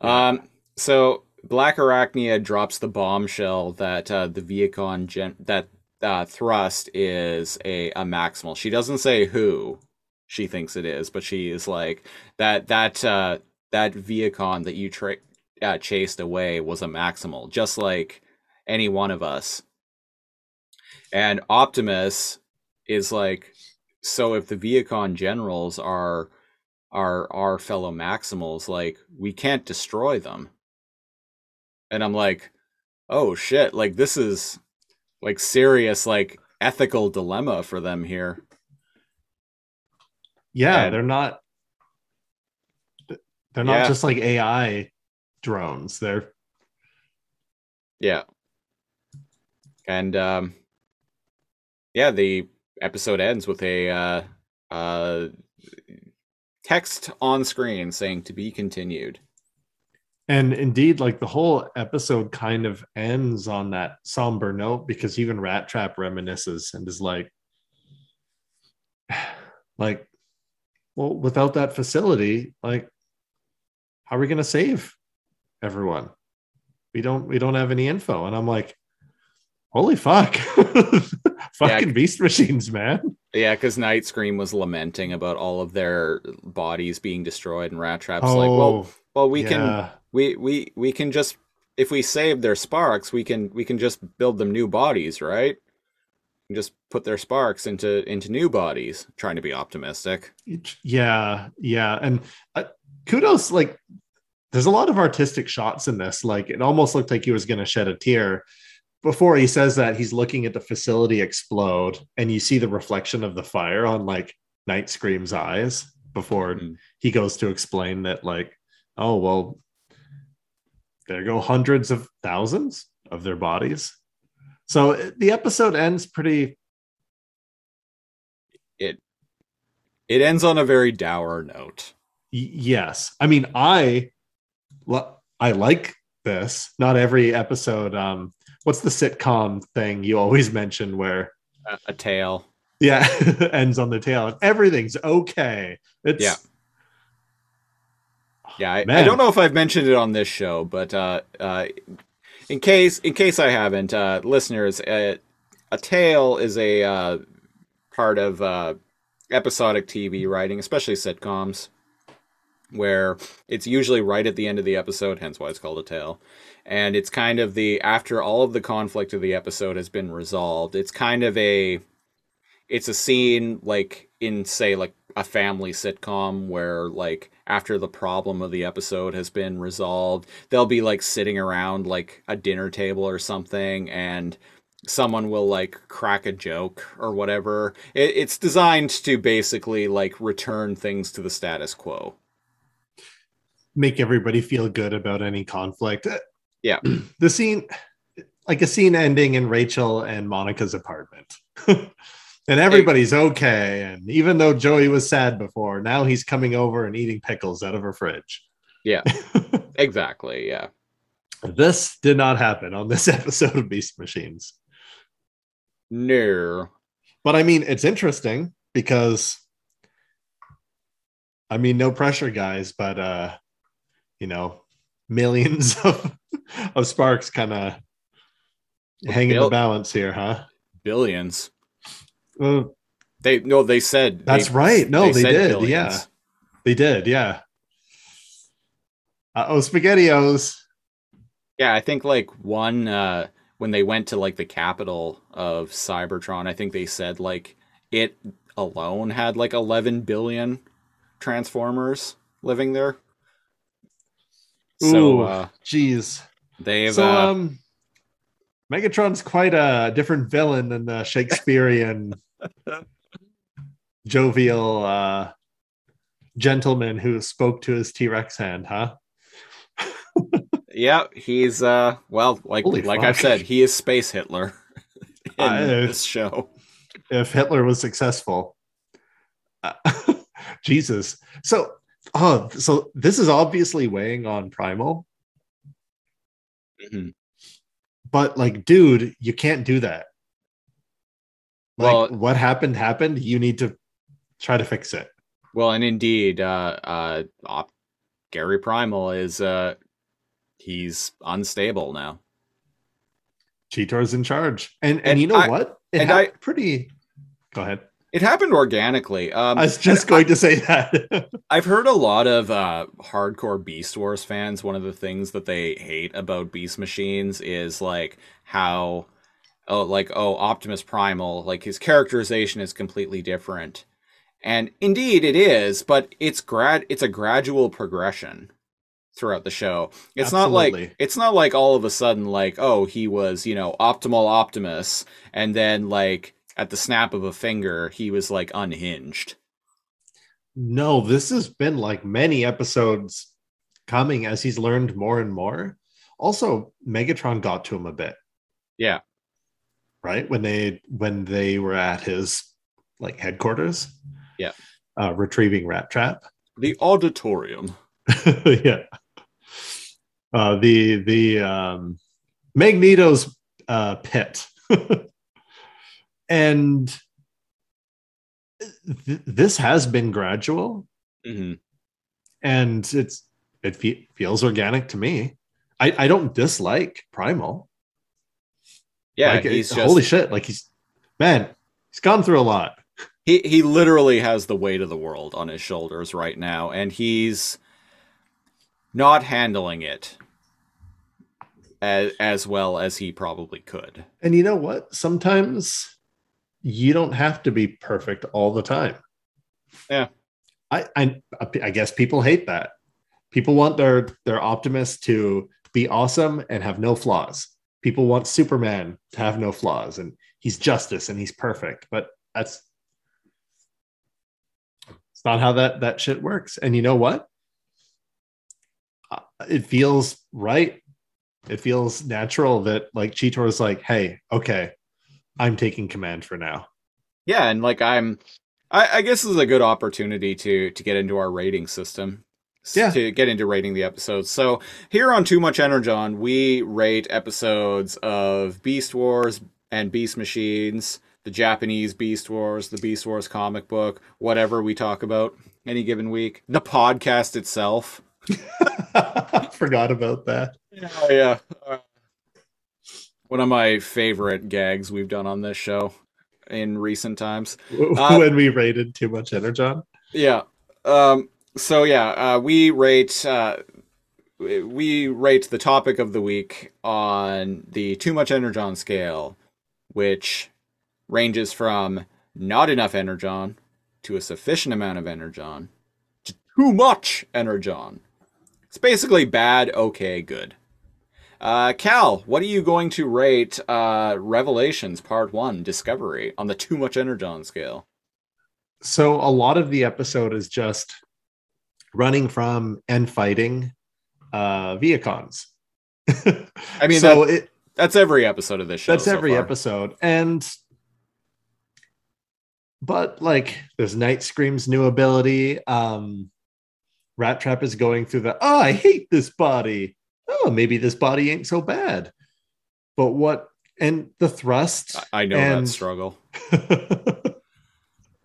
Um, so Black Arachnia drops the bombshell that uh, the Vehicon gen- that uh, thrust is a, a maximal. She doesn't say who she thinks it is, but she is like that that uh, that Vehicon that you tra- uh, chased away was a maximal, just like any one of us. And Optimus is like, so if the Vehicon generals are are our fellow Maximals, like we can't destroy them. And I'm like, oh shit, like this is like serious like ethical dilemma for them here. yeah And- they're not they're not Yeah. just like ai drones they're Yeah. And um yeah, the episode ends with a uh uh text on screen saying to be continued. And indeed, like the whole episode kind of ends on that somber note because even Rat Trap reminisces and is like, like, well, without that facility, like, how are we going to save everyone? We don't, we don't have any info. And I'm like, Holy fuck. Fucking beast machines, man. Yeah, because Night Scream was lamenting about all of their bodies being destroyed, and Rat Trap's like, well, oh, well, we can, Oh, yeah. We, we, we can just, if we save their sparks, we can, we can just build them new bodies, right? And just put their sparks into into new bodies. Trying to be optimistic. Yeah, yeah, and uh, kudos. Like, there's a lot of artistic shots in this. Like, it almost looked like he was going to shed a tear before he says that. He's looking at the facility explode, and you see the reflection of the fire on like Night Scream's eyes before Mhm. he goes to explain that, like, oh well, there go hundreds of thousands of their bodies. So the episode ends pretty It it ends on a very dour note. Y- yes i mean i li- i like this not every episode um what's the sitcom thing you always mention where A, a tale. yeah ends on the tail and everything's okay it's Yeah. Yeah, I, I don't know if I've mentioned it on this show, but uh, uh, in case in case I haven't, uh, listeners, uh, a tale is a uh, part of uh, episodic TV writing, especially sitcoms, where it's usually right at the end of the episode, hence why it's called a tale. And it's kind of the after all of the conflict of the episode has been resolved. It's kind of a it's a scene like in say like a family sitcom where like after the problem of the episode has been resolved they'll be like sitting around like a dinner table or something and someone will like crack a joke or whatever. It, it's designed to basically like return things to the status quo. Make everybody feel good about any conflict. Uh, yeah. the scene like a scene ending in rachel and monica's apartment and everybody's okay and even though joey was sad before now he's coming over and eating pickles out of her fridge Yeah. exactly yeah This did not happen on this episode of Beast Machines. no But I mean, it's interesting because I mean, no pressure, guys, but uh, you know, millions of of sparks kind of hanging the balance here, huh? billions Uh, they no they said That's they- right. No, they said did, billions. yeah. they did, yeah. Uh oh, spaghettios. Yeah, I think like one uh when they went to like the capital of Cybertron, I think they said like it alone had like 11 billion transformers living there. So Ooh. uh Jeez. they've so uh, um megatron's quite a different villain than the shakespearean jovial uh gentleman who spoke to his t-rex hand huh yeah, he's uh well, like Holy like fuck. I've said, he is space Hitler in this show. if hitler was successful Uh, jesus so oh so this is obviously weighing on primal Mhm. But like dude you can't do that like Well- what happened happened you need to try to fix it Well, and indeed, uh, uh, Op- Gary Primal is uh, he's unstable now. Cheetor's in charge. And and, And you know I- what? It and I- pretty go ahead. It happened organically. Um, I was just going to say that. I've heard a lot of uh, hardcore Beast Wars fans. One of the things that they hate about Beast Machines is like how, oh, like oh, Optimus Primal, like his characterization is completely different, and indeed it is, but it's grad, it's a gradual progression throughout the show. It's not like it's not like all of a sudden like oh he was you know optimal Optimus, and then like at the snap of a finger he was like unhinged. no, this has been like many episodes coming as he's learned more and more. Also, Megatron got to him a bit, Yeah. right? When they when they were at his like headquarters. Yeah. Uh, retrieving Rat Trap. The auditorium. yeah. Uh, the the um, Magneto's uh, pit, and th- this has been gradual, hmm and it's it fe- feels organic to me. I I don't dislike Primal. Yeah, like, he's it- just holy shit. Like he's man, he's gone through a lot. he he literally has the weight of the world on his shoulders right now, and he's not handling it as as well as he probably could. And you know what? Sometimes you don't have to be perfect all the time. Yeah. I I, I guess people hate that. People want their their Optimus to be awesome and have no flaws. People want Superman to have no flaws and he's justice and he's perfect. But that's it's not how that that shit works. And you know what? Uh, It feels right it feels natural that like Cheetor's like, hey, okay, I'm taking command for now. Yeah, and like I'm, I, I guess this is a good opportunity to to get into our rating system. Yeah. To get into rating the episodes. So here on Too Much Energon, we rate episodes of Beast Wars and Beast Machines, the Japanese Beast Wars, the Beast Wars comic book, whatever we talk about any given week, the podcast itself. Forgot about that. Yeah, yeah. One of my favorite gags we've done on this show in recent times. Uh, when we rated too much energon. Yeah. Um, so yeah, uh, we rate uh, we rate the topic of the week on the too much energon scale, which ranges from not enough energon to a sufficient amount of energon to too much energon. It's basically bad, okay, good. Uh, Cal, what are you going to rate uh, Revelations Part One Discovery on the too much energon scale? So a lot of the episode is just running from and fighting uh Vehicons. I mean, so it That's every episode of this show. that's so every far. episode. And but like there's Night Scream's new ability. Um Rat Trap is going through the oh, I hate this body. Oh, maybe this body ain't so bad. But what and the thrust I know and, that struggle.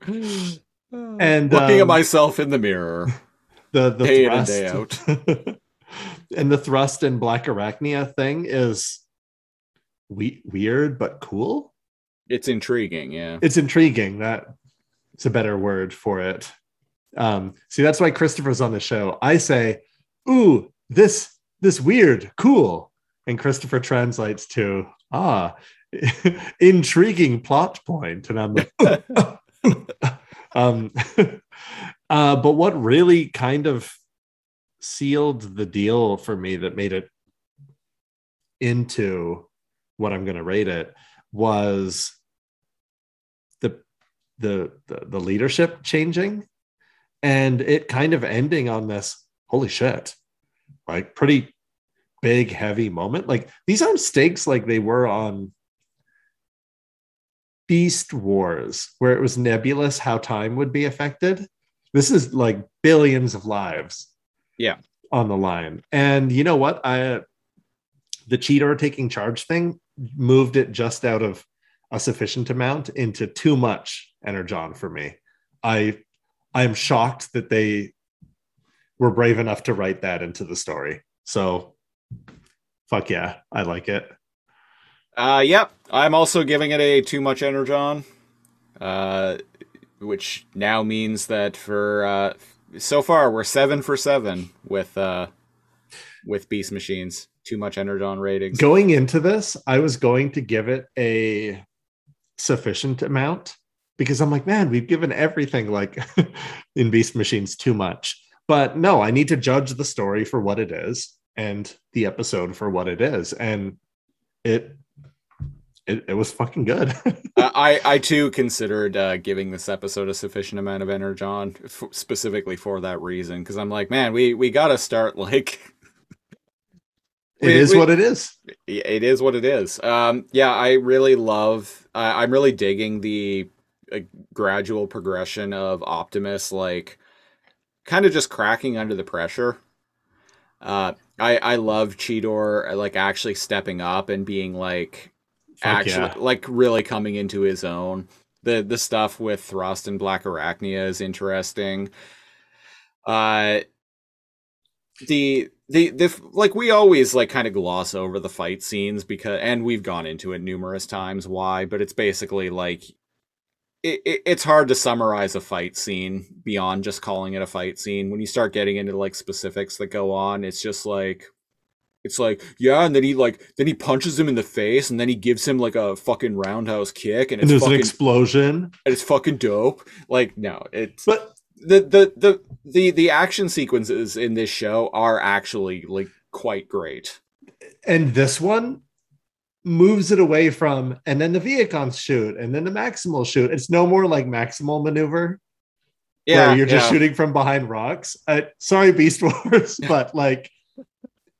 and Looking at um, myself in the mirror. the the day in and thrust day and the thrust and Black Arachnia thing is we- weird but cool. It's intriguing, yeah. It's intriguing. That it's a better word for it. Um, see, that's why Christopher's on the show. I say, "Ooh, this this weird, cool," and Christopher translates to "Ah, intriguing plot point," and I'm like, um, uh, but what really kind of sealed the deal for me that made it into what I'm going to rate it was the, the the the leadership changing and it kind of ending on this holy shit like pretty big heavy moment. Like these aren't stakes like they were on beast wars where it was nebulous how time would be affected. This is like billions of lives Yeah. on the line. And you know what? I the Cheetor taking charge thing moved it just out of a sufficient amount into too much energon for me. I i'm shocked that they were brave enough to write that into the story so fuck yeah i like it Uh, yep. I'm also giving it a too much energon, uh, which now means that for uh, so far we're seven for seven with uh, with Beast Machines. Too much energon ratings. going into this i was going to give it a sufficient amount because i'm like man we've given everything like in beast machines too much but no i need to judge the story for what it is and the episode for what it is and it it, it was fucking good Uh, I I too considered uh, giving this episode a sufficient amount of energon f- specifically for that reason because I'm like, man, we we gotta start like it is we- what it is it is what it is. Um, yeah, I really love. I I'm really digging the uh, gradual progression of Optimus, like kind of just cracking under the pressure. Uh, I I love Cheetor like actually stepping up and being like Fuck actually yeah. like really coming into his own. The the stuff with Thrust and Black Arachnia is interesting. Uh the the the like we always like kind of gloss over the fight scenes because and we've gone into it numerous times why but it's basically like it, it, it's hard to summarize a fight scene beyond just calling it a fight scene when you start getting into like specifics that go on it's just like it's like yeah and then he like then he punches him in the face and then he gives him like a fucking roundhouse kick and And it's there's fucking an explosion. and it's fucking dope like no it's But the the the the the action sequences in this show are actually like quite great. and this one moves it away from and then the Vehicons shoot and then the Maximal shoot. It's no more like Maximal maneuver where you're just yeah. shooting from behind rocks. Uh, sorry, Beast Wars, but like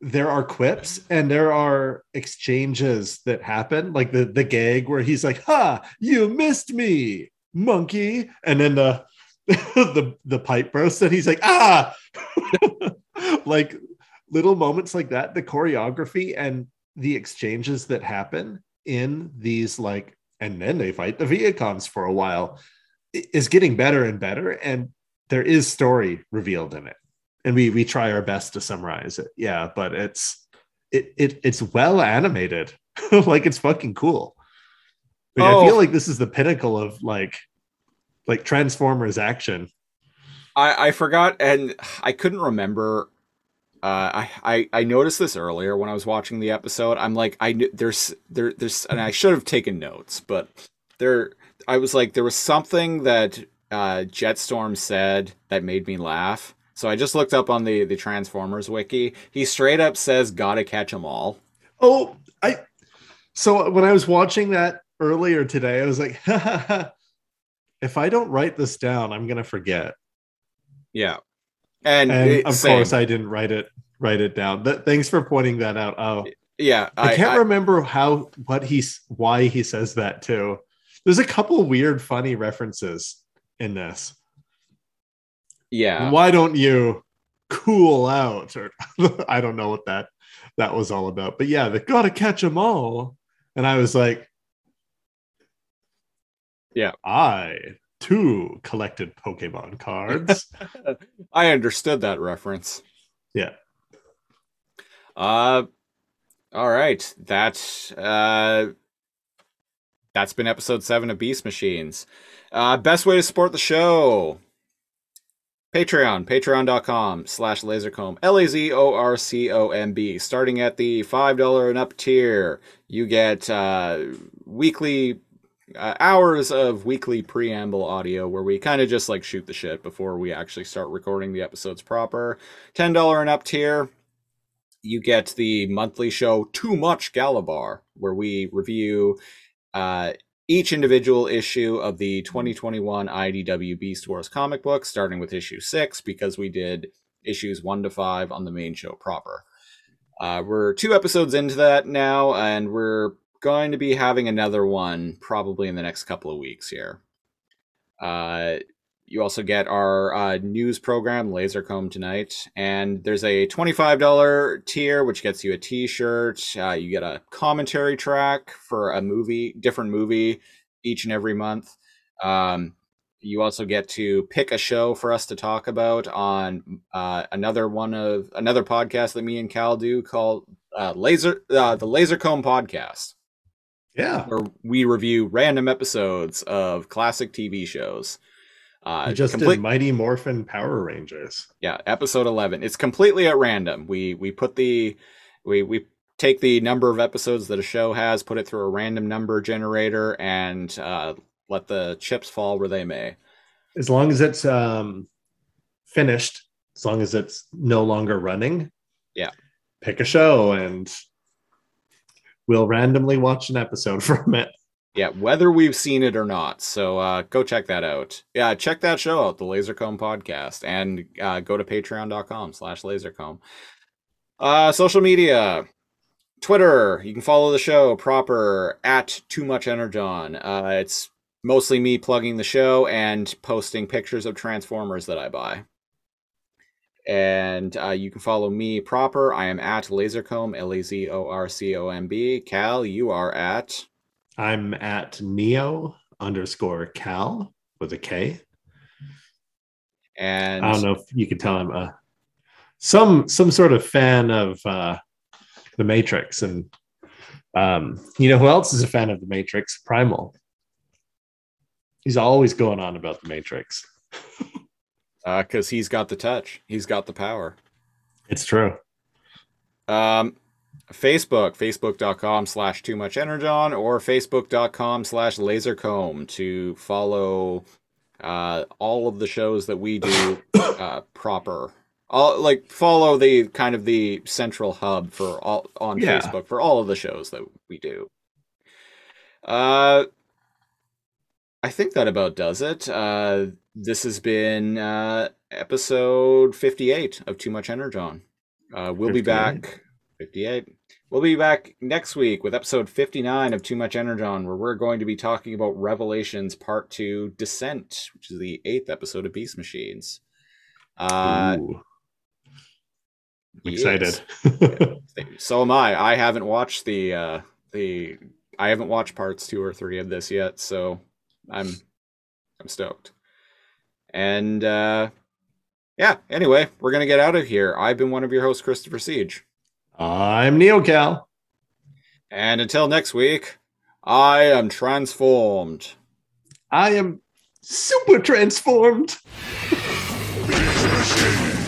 there are quips and there are exchanges that happen, like the the gag where he's like, "Ha, you missed me, monkey," and then the the the pipe bursts and he's like, "Ah!" like little moments like that, the choreography and the exchanges that happen in these like, and then they fight the Vehicons for a while is getting better and better and there is story revealed in it and we we try our best to summarize it yeah but it's it, it it's well animated like it's fucking cool I, mean, I Oh. feel like this is the pinnacle of like like transformers action I I forgot and I couldn't remember. Uh, I, I I noticed this earlier when I was watching the episode. I'm like, I there's there there's and I should have taken notes, but there I was like, there was something that uh, Jetstorm said that made me laugh. So I just looked up on the the Transformers wiki. He straight up says, "Gotta catch 'em all." oh i so when i was watching that earlier today i was like if i don't write this down i'm gonna forget Yeah, and, and it- of same. course i didn't write it write it down Th- thanks for pointing that out oh yeah, I, can't I- remember how what he's why he says that too. There's a couple weird, funny references in this. yeah. Why don't you cool out? Or I don't know what that that was all about. But yeah, they gotta catch them all. And I was like, Yeah. I too collected Pokemon cards. I understood that reference. yeah. Uh all right. That uh that's been episode 7 of Beast Machines. Uh best way to support the show. Patreon, patreon.com slash lazorcomb, L-A-Z-O-R-C-O-M-B. Starting at the $5 and up tier, you get uh, weekly uh, hours of weekly preamble audio where we kind of just like shoot the shit before we actually start recording the episodes proper. $10 and up tier, you get the monthly show Too Much Galabar, where we review uh, each individual issue of the 2021 IDW Beast Wars comic book, starting with issue six, because we did issues one to five on the main show proper. Uh, we're two episodes into that now, and we're going to be having another one probably in the next couple of weeks here. Uh, you also get our uh, news program, Lazorcomb Tonight, and there's a $25 tier, which gets you a t shirt. Uh, you get a commentary track for a movie, different movie each and every month. Um, you also get to pick a show for us to talk about on uh, another one of another podcast that me and Cal do called uh, Laser uh, the Lazorcomb Podcast Yeah. where we review random episodes of classic TV shows. Uh, just complete- did Mighty Morphin Power Rangers. yeah, episode eleven. It's completely at random. We we put the we we take the number of episodes that a show has, put it through a random number generator, and uh, let the chips fall where they may. as long as it's um finished as long as it's no longer running Yeah. pick a show and we'll randomly watch an episode from it Yeah, whether we've seen it or not. So uh, go check that out. Yeah, check that show out, the Lazorcomb podcast, and uh, go to patreon.com slash lazorcomb. Uh, social media. Twitter, you can follow the show proper at Too Much Energon. Uh, it's mostly me plugging the show and posting pictures of Transformers that I buy. And uh, you can follow me proper. I am at Lazorcomb, L A Z O R C O M B. Cal, you are at. i'm at neo underscore cal with a k And i don't know if you can tell i'm a some some sort of fan of uh, the Matrix, and um, you know who else is a fan of the Matrix? Primal. He's always going on about the Matrix. because uh, he's got the touch, he's got the power. It's true. Um, Facebook, facebook.com slash too much energon or facebook.com slash lazorcomb to follow uh, all of the shows that we do uh, proper. All, like follow the kind of the central hub for all on Yeah. Facebook for all of the shows that we do. Uh, I think that about does it. Uh, this has been uh, episode 58 of Too Much Energon. Uh, we'll be back. 58. We'll be back next week with episode 59 of Too Much Energon, where we're going to be talking about Revelations Part 2 Descent, which is the eighth episode of Beast Machines. Uh, Ooh, I'm excited. So am I. I haven't watched the uh, the I haven't watched parts two or three of this yet, so I'm I'm stoked. And uh, yeah. Anyway, we're gonna get out of here. I've been one of your hosts, Christopher Siege, I'm Neil NeoCal. and until next week, I am transformed. I am super transformed. Beast Machine.